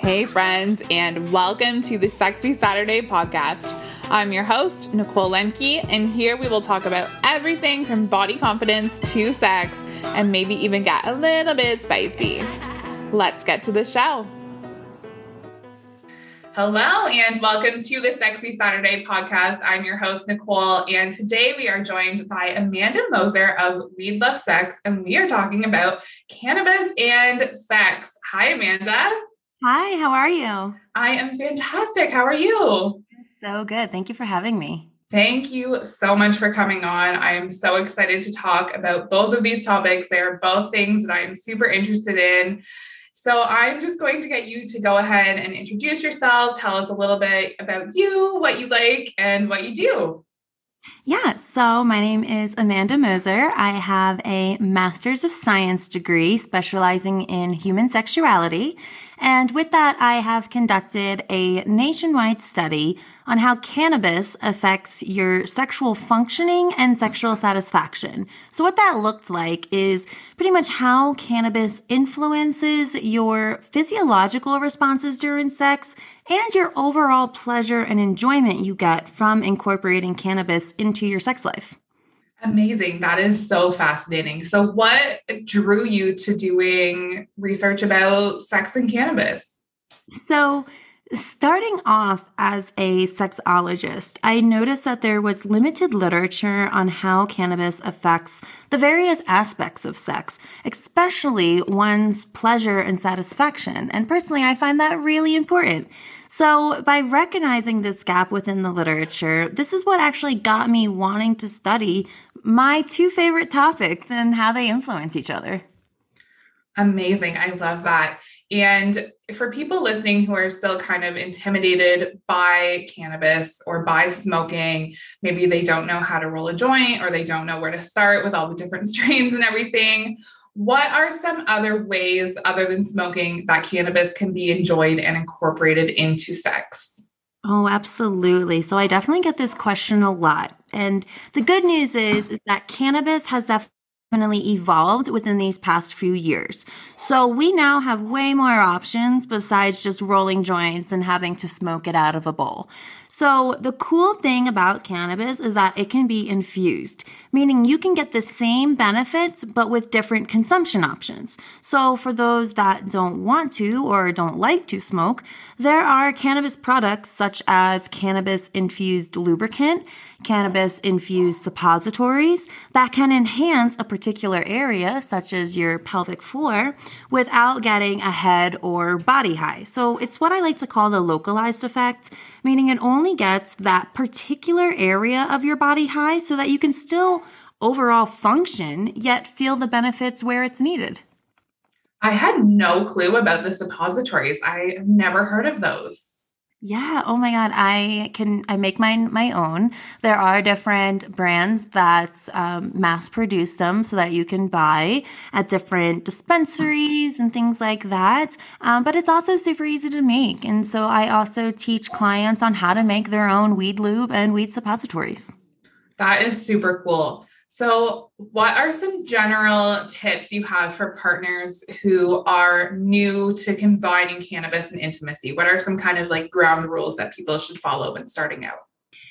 Hey, friends, and welcome to the Sexy Saturday podcast. I'm your host, Nicole Lemke, and here we will talk about everything from body confidence to sex and maybe even get a little bit spicy. Let's get to the show. Hello, and welcome to the Sexy Saturday podcast. I'm your host, Nicole, and today we are joined by Amanda Moser of Weed Love Sex, and we are talking about cannabis and sex. Hi, Amanda. Hi, how are you? I am fantastic. How are you? So good. Thank you for having me. Thank you so much for coming on. I am so excited to talk about both of these topics. They are both things that I am super interested in. So I'm just going to get you to go ahead and introduce yourself, tell us a little bit about you, what you like, and what you do. Yeah, so my name is Amanda Moser. I have a Master's of Science degree specializing in human sexuality. And with that, I have conducted a nationwide study on how cannabis affects your sexual functioning and sexual satisfaction. So what that looked like is pretty much how cannabis influences your physiological responses during sex and your overall pleasure and enjoyment you get from incorporating cannabis into your sex life. Amazing. That is so fascinating. So, what drew you to doing research about sex and cannabis? So, starting off as a sexologist, I noticed that there was limited literature on how cannabis affects the various aspects of sex, especially one's pleasure and satisfaction. And personally, I find that really important. So, by recognizing this gap within the literature, this is what actually got me wanting to study my two favorite topics and how they influence each other. Amazing. I love that. And for people listening who are still kind of intimidated by cannabis or by smoking, maybe they don't know how to roll a joint or they don't know where to start with all the different strains and everything. What are some other ways, other than smoking, that cannabis can be enjoyed and incorporated into sex? Oh, absolutely. So I definitely get this question a lot. And the good news is, is that cannabis has definitely evolved within these past few years. So we now have way more options besides just rolling joints and having to smoke it out of a bowl. So the cool thing about cannabis is that it can be infused, meaning you can get the same benefits, but with different consumption options. So for those that don't want to or don't like to smoke, there are cannabis products such as cannabis infused lubricant, cannabis infused suppositories that can enhance a particular area, such as your pelvic floor, without getting a head or body high. So it's what I like to call the localized effect, meaning it only gets that particular area of your body high so that you can still overall function, yet feel the benefits where it's needed. I had no clue about the suppositories. I have never heard of those. Yeah. Oh my God. I can, I make mine my own. There are different brands that um, mass produce them so that you can buy at different dispensaries and things like that. Um, but it's also super easy to make. And so I also teach clients on how to make their own weed lube and weed suppositories. That is super cool. So, what are some general tips you have for partners who are new to combining cannabis and intimacy? What are some kind of like ground rules that people should follow when starting out?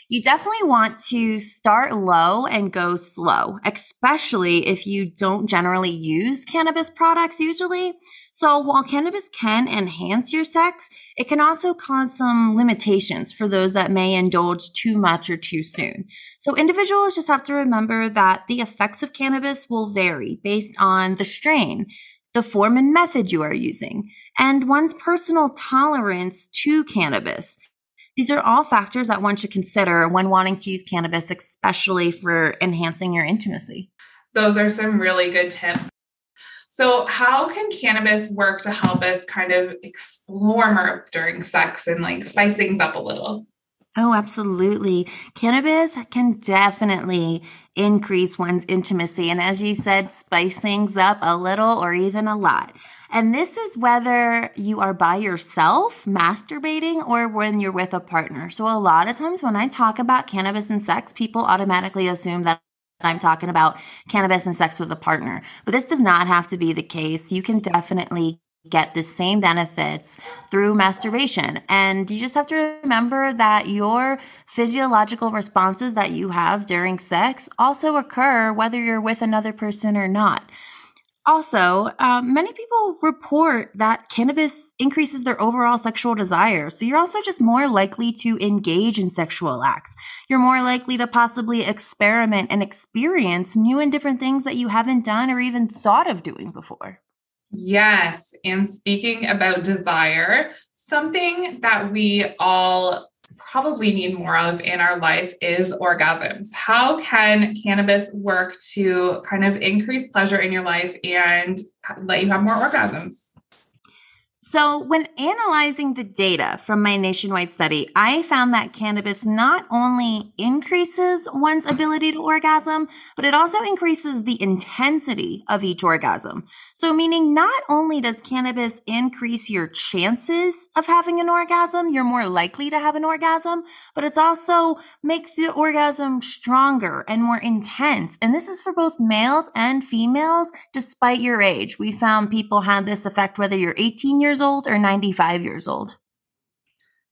You definitely want to start low and go slow, especially if you don't generally use cannabis products usually. So while cannabis can enhance your sex, it can also cause some limitations for those that may indulge too much or too soon. So individuals just have to remember that the effects of cannabis will vary based on the strain, the form and method you are using, and one's personal tolerance to cannabis. These are all factors that one should consider when wanting to use cannabis, especially for enhancing your intimacy. Those are some really good tips. So, how can cannabis work to help us kind of explore more during sex and like spice things up a little? Oh, absolutely. Cannabis can definitely increase one's intimacy. And as you said, spice things up a little or even a lot. And this is whether you are by yourself masturbating or when you're with a partner. So a lot of times when I talk about cannabis and sex, people automatically assume that I'm talking about cannabis and sex with a partner. But this does not have to be the case. You can definitely get the same benefits through masturbation. And you just have to remember that your physiological responses that you have during sex also occur whether you're with another person or not. Also, um, many people report that cannabis increases their overall sexual desire. So you're also just more likely to engage in sexual acts. You're more likely to possibly experiment and experience new and different things that you haven't done or even thought of doing before. Yes. And speaking about desire, something that we all probably need more of in our life is orgasms. How can cannabis work to kind of increase pleasure in your life and let you have more orgasms? So, when analyzing the data from my nationwide study, I found that cannabis not only increases one's ability to orgasm, but it also increases the intensity of each orgasm. So, meaning not only does cannabis increase your chances of having an orgasm, you're more likely to have an orgasm, but it also makes the orgasm stronger and more intense. And this is for both males and females, despite your age. We found people had this effect whether you're 18 years years old or 95 years old?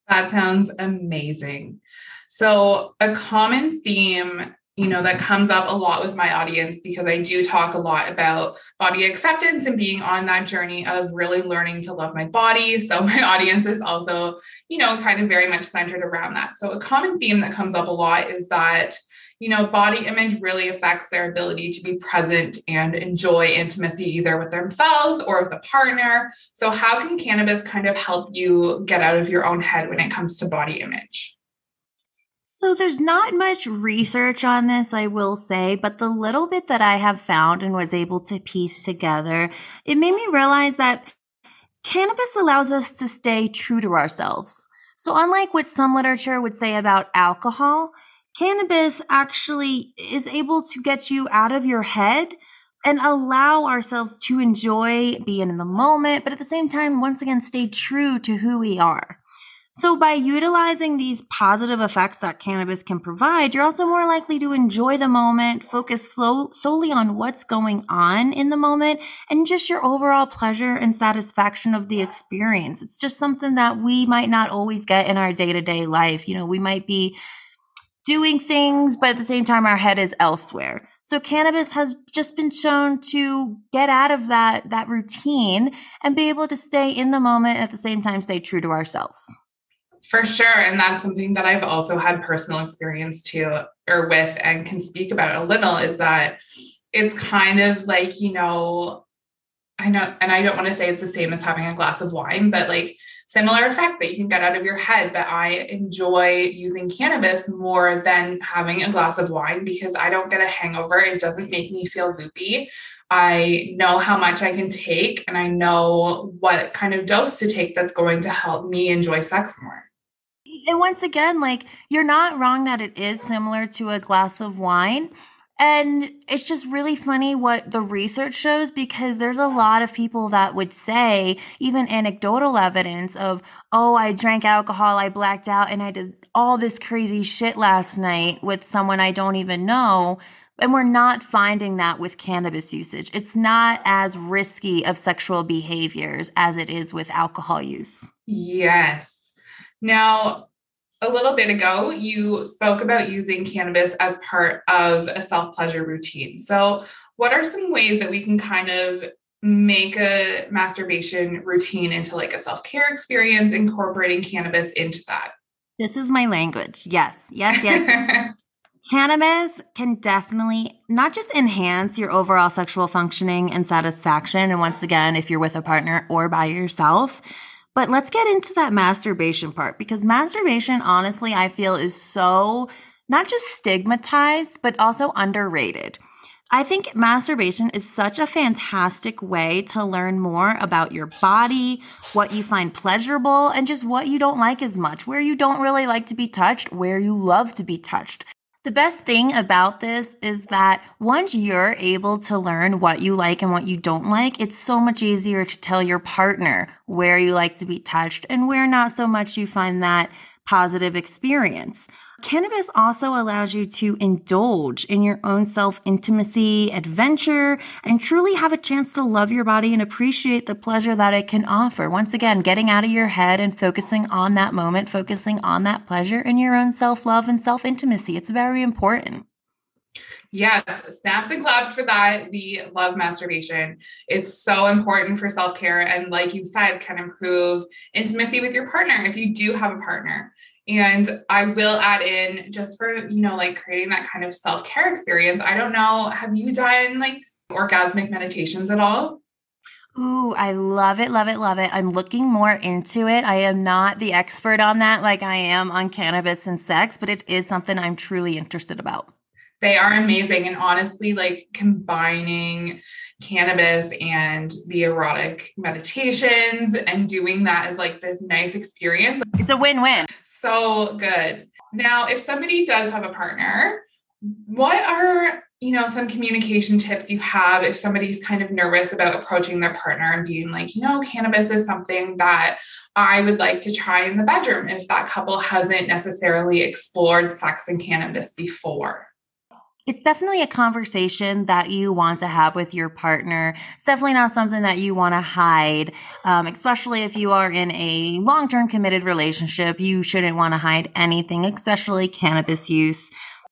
That sounds amazing. So, a common theme, you know, that comes up a lot with my audience because I do talk a lot about body acceptance and being on that journey of really learning to love my body. So, my audience is also, you know, kind of very much centered around that. So, a common theme that comes up a lot is that you know, body image really affects their ability to be present and enjoy intimacy either with themselves or with a partner. So, how can cannabis kind of help you get out of your own head when it comes to body image? So there's not much research on this, I will say, but the little bit that I have found and was able to piece together, it made me realize that cannabis allows us to stay true to ourselves. So unlike what some literature would say about alcohol, cannabis actually is able to get you out of your head and allow ourselves to enjoy being in the moment, but at the same time, once again, stay true to who we are. So by utilizing these positive effects that cannabis can provide, you're also more likely to enjoy the moment, focus slow, solely on what's going on in the moment, and just your overall pleasure and satisfaction of the experience. It's just something that we might not always get in our day to day life. You know, we might be doing things, but at the same time, our head is elsewhere. So cannabis has just been shown to get out of that, that routine and be able to stay in the moment and at the same time stay true to ourselves. For sure. And that's something that I've also had personal experience to or with and can speak about a little is that it's kind of like, you know, I know, and I don't want to say it's the same as having a glass of wine, but like similar effect that you can get out of your head. But I enjoy using cannabis more than having a glass of wine because I don't get a hangover. It doesn't make me feel loopy. I know how much I can take and I know what kind of dose to take that's going to help me enjoy sex more. And once again, like you're not wrong that it is similar to a glass of wine and it's just really funny what the research shows because there's a lot of people that would say, even anecdotal evidence of, oh, I drank alcohol, I blacked out, and I did all this crazy shit last night with someone I don't even know. And we're not finding that with cannabis usage. It's not as risky of sexual behaviors as it is with alcohol use. Yes. Now, a little bit ago, you spoke about using cannabis as part of a self pleasure routine. So, what are some ways that we can kind of make a masturbation routine into like a self care experience, incorporating cannabis into that? This is my language. Yes, yes, yes. Cannabis can definitely not just enhance your overall sexual functioning and satisfaction. And once again, if you're with a partner or by yourself, but let's get into that masturbation part because masturbation, honestly, I feel is so not just stigmatized, but also underrated. I think masturbation is such a fantastic way to learn more about your body, what you find pleasurable, and just what you don't like as much, where you don't really like to be touched, where you love to be touched. The best thing about this is that once you're able to learn what you like and what you don't like, it's so much easier to tell your partner where you like to be touched and where not so much you find that positive experience. Cannabis also allows you to indulge in your own self intimacy, adventure, and truly have a chance to love your body and appreciate the pleasure that it can offer. Once again, getting out of your head and focusing on that moment, focusing on that pleasure and your own self love and self intimacy. It's very important. Yes, snaps and claps for that. We love masturbation. It's so important for self care. And like you said, can improve intimacy with your partner if you do have a partner. And I will add in just for, you know, like creating that kind of self care experience. I don't know, have you done like orgasmic meditations at all? Ooh, I love it, love it, love it. I'm looking more into it. I am not the expert on that like I am on cannabis and sex, but it is something I'm truly interested about. They are amazing. And honestly, like combining cannabis and the erotic meditations and doing that is like this nice experience. It's a win win. So good. Now, if somebody does have a partner, what are you know some communication tips you have if somebody's kind of nervous about approaching their partner and being like you know cannabis is something that i would like to try in the bedroom if that couple hasn't necessarily explored sex and cannabis before it's definitely a conversation that you want to have with your partner. It's definitely not something that you want to hide, um, especially if you are in a long term committed relationship. You shouldn't want to hide anything, especially cannabis use.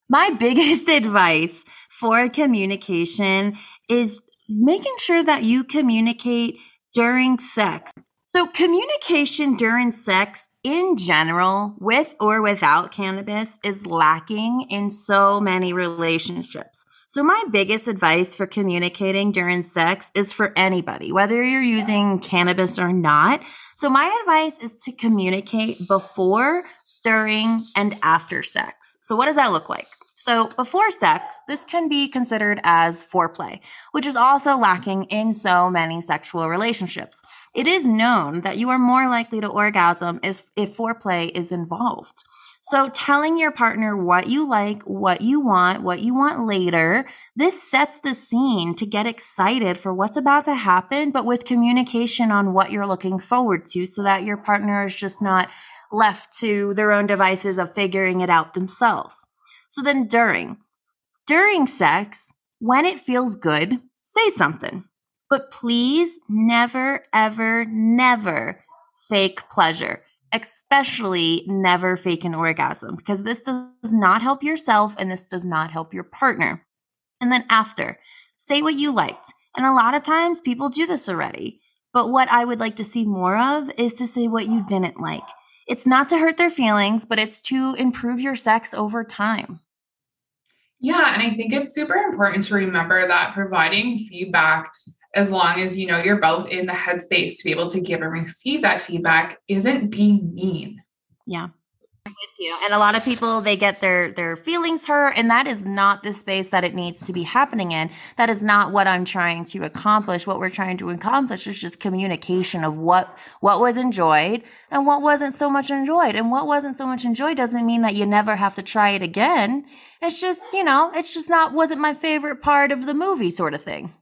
My biggest advice for communication is making sure that you communicate during sex. So communication during sex in general, with or without cannabis, is lacking in so many relationships. So my biggest advice for communicating during sex is for anybody, whether you're using cannabis or not. So my advice is to communicate before, during, and after sex. So what does that look like? So before sex, this can be considered as foreplay, which is also lacking in so many sexual relationships. It is known that you are more likely to orgasm if, foreplay is involved. So telling your partner what you like, what you want, what you want later, this sets the scene to get excited for what's about to happen, but with communication on what you're looking forward to so that your partner is just not left to their own devices of figuring it out themselves. So then during, during sex, when it feels good, say something. But please never, ever, never fake pleasure, especially never fake an orgasm, because this does not help yourself and this does not help your partner. And then after, say what you liked. And a lot of times people do this already. But what I would like to see more of is to say what you didn't like. It's not to hurt their feelings, but it's to improve your sex over time. Yeah, and I think it's super important to remember that providing feedback as long as you know you're both in the headspace to be able to give and receive that feedback isn't being mean. Yeah you. And a lot of people they get their their feelings hurt and that is not the space that it needs to be happening in. That is not what I'm trying to accomplish. What we're trying to accomplish is just communication of what what was enjoyed and what wasn't so much enjoyed. And what wasn't so much enjoyed doesn't mean that you never have to try it again. It's just, you know, it's just not wasn't my favorite part of the movie sort of thing.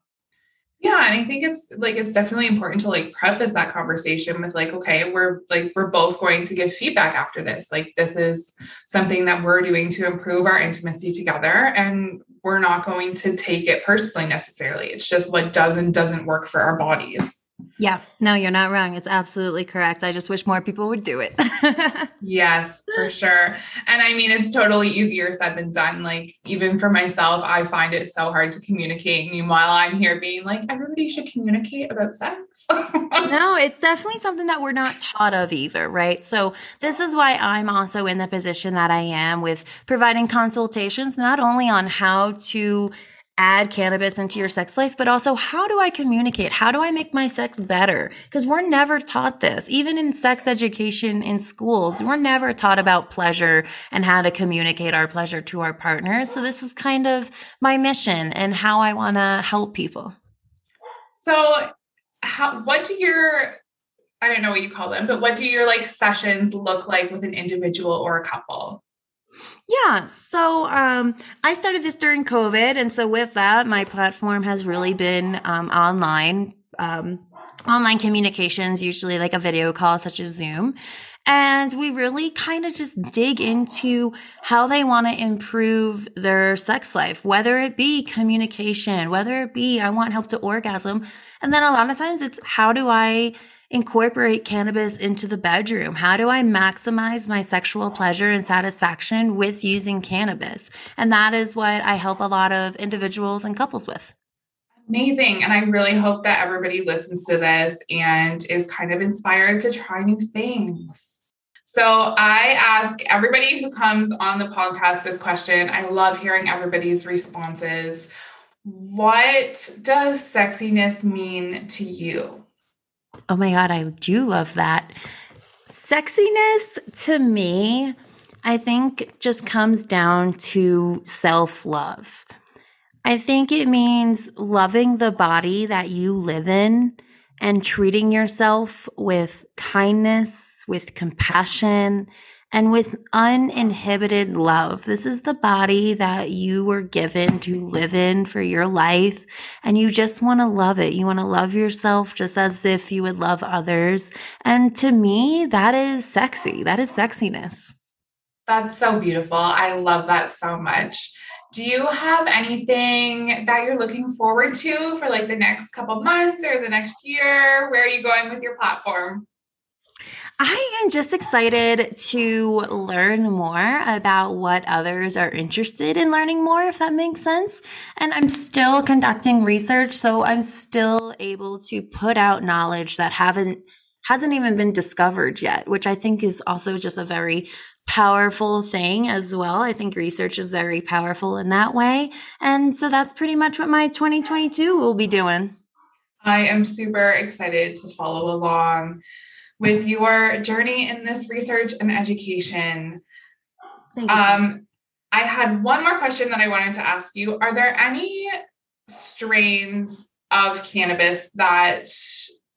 Yeah, and I think it's like it's definitely important to like preface that conversation with like, okay, we're like we're both going to give feedback after this. Like this is something that we're doing to improve our intimacy together and we're not going to take it personally necessarily. It's just what does and doesn't work for our bodies. Yeah, no, you're not wrong. It's absolutely correct. I just wish more people would do it. yes, for sure. And I mean, it's totally easier said than done. Like, even for myself, I find it so hard to communicate. Meanwhile, I'm here being like, everybody should communicate about sex. no, it's definitely something that we're not taught of either, right? So, this is why I'm also in the position that I am with providing consultations, not only on how to add cannabis into your sex life, but also how do I communicate? How do I make my sex better? Because we're never taught this. Even in sex education in schools, we're never taught about pleasure and how to communicate our pleasure to our partners. So this is kind of my mission and how I want to help people. So how what do your I don't know what you call them, but what do your like sessions look like with an individual or a couple? Yeah. So um, I started this during COVID. And so with that, my platform has really been um, online. Um, online communications, usually like a video call such as Zoom. And we really kind of just dig into how they want to improve their sex life, whether it be communication, whether it be I want help to orgasm. And then a lot of times it's how do I incorporate cannabis into the bedroom? How do I maximize my sexual pleasure and satisfaction with using cannabis? And that is what I help a lot of individuals and couples with. Amazing. And I really hope that everybody listens to this and is kind of inspired to try new things. So I ask everybody who comes on the podcast this question. I love hearing everybody's responses. What does sexiness mean to you? Oh my God, I do love that. Sexiness to me, I think just comes down to self love. I think it means loving the body that you live in and treating yourself with kindness, with compassion, and with uninhibited love. This is the body that you were given to live in for your life. And you just want to love it. You want to love yourself just as if you would love others. And to me, that is sexy. That is sexiness. That's so beautiful. I love that so much. Do you have anything that you're looking forward to for like the next couple months or the next year? Where are you going with your platform? I am just excited to learn more about what others are interested in learning more, if that makes sense. And I'm still conducting research, so I'm still able to put out knowledge that haven't hasn't even been discovered yet, which I think is also just a very powerful thing as well. I think research is very powerful in that way. And so that's pretty much what my 2022 will be doing. I am super excited to follow along with your journey in this research and education. Um, I had one more question that I wanted to ask you. Are there any strains of cannabis that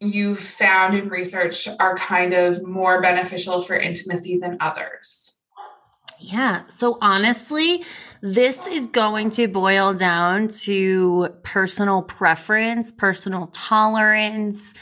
you've found in research are kind of more beneficial for intimacy than others? Yeah. So honestly, this is going to boil down to personal preference, personal tolerance,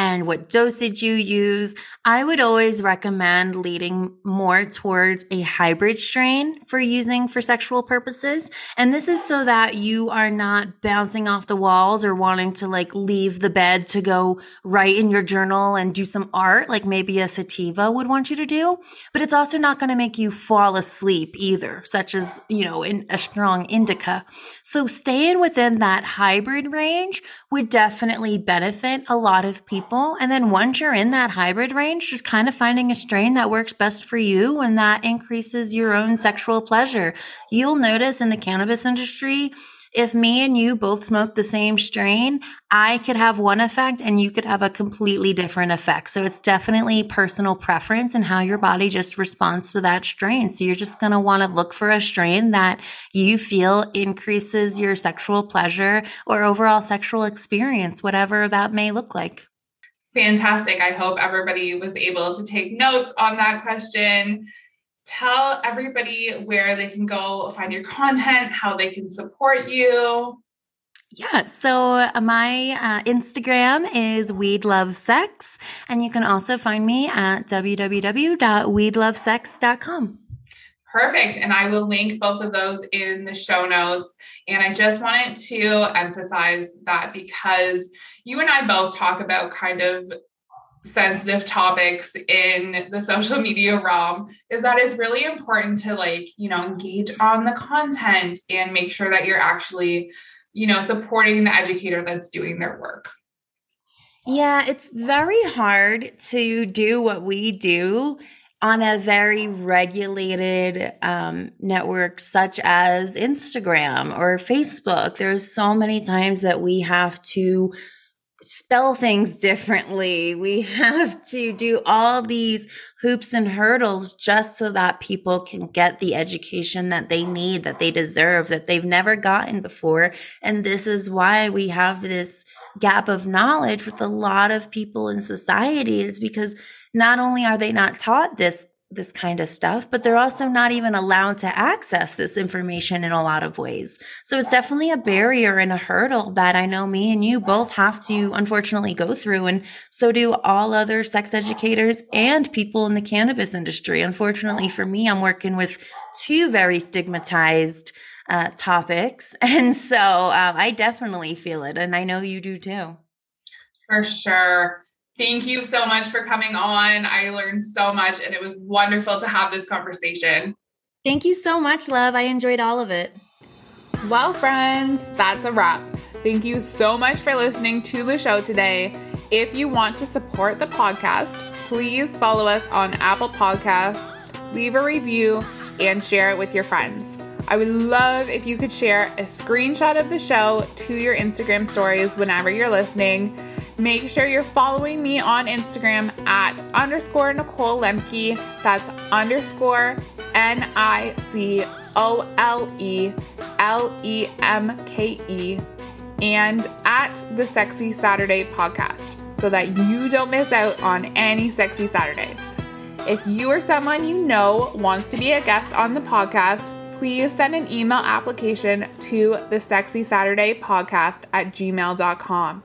and what dosage you use. I would always recommend leading more towards a hybrid strain for using for sexual purposes. And this is so that you are not bouncing off the walls or wanting to like leave the bed to go write in your journal and do some art, like maybe a sativa would want you to do. But it's also not going to make you fall asleep either, such as, you know, in a strong indica. So staying within that hybrid range would definitely benefit a lot of people. And then once you're in that hybrid range, just kind of finding a strain that works best for you and that increases your own sexual pleasure. You'll notice in the cannabis industry, if me and you both smoke the same strain, I could have one effect and you could have a completely different effect. So it's definitely personal preference and how your body just responds to that strain. So you're just going to want to look for a strain that you feel increases your sexual pleasure or overall sexual experience, whatever that may look like. Fantastic. I hope everybody was able to take notes on that question tell everybody where they can go find your content, how they can support you. Yeah, so uh, my uh, Instagram is Weed Love Sex, and you can also find me at www.weedlovesex.com. Perfect. And I will link both of those in the show notes. And I just wanted to emphasize that because you and I both talk about kind of sensitive topics in the social media realm is that it's really important to like you know engage on the content and make sure that you're actually you know supporting the educator that's doing their work. Yeah it's very hard to do what we do on a very regulated um, network such as instagram or facebook. There's so many times that we have to spell things differently. We have to do all these hoops and hurdles just so that people can get the education that they need, that they deserve, that they've never gotten before. And this is why we have this gap of knowledge with a lot of people in society is because not only are they not taught this this kind of stuff, but they're also not even allowed to access this information in a lot of ways. So it's definitely a barrier and a hurdle that I know me and you both have to unfortunately go through. And so do all other sex educators and people in the cannabis industry. Unfortunately for me, I'm working with two very stigmatized uh, topics. And so um, I definitely feel it. And I know you do too. For sure. Thank you so much for coming on. I learned so much and it was wonderful to have this conversation. Thank you so much, love. I enjoyed all of it. Well, friends, that's a wrap. Thank you so much for listening to the show today. If you want to support the podcast, please follow us on Apple Podcasts, leave a review, and share it with your friends. I would love if you could share a screenshot of the show to your Instagram stories whenever you're listening. Make sure you're following me on Instagram at underscore Nicole Lemke. That's underscore N I C O L E L E M K E and at the Sexy Saturday podcast so that you don't miss out on any Sexy Saturdays. If you or someone you know wants to be a guest on the podcast, please send an email application to the Sexy Saturday podcast at gmail.com.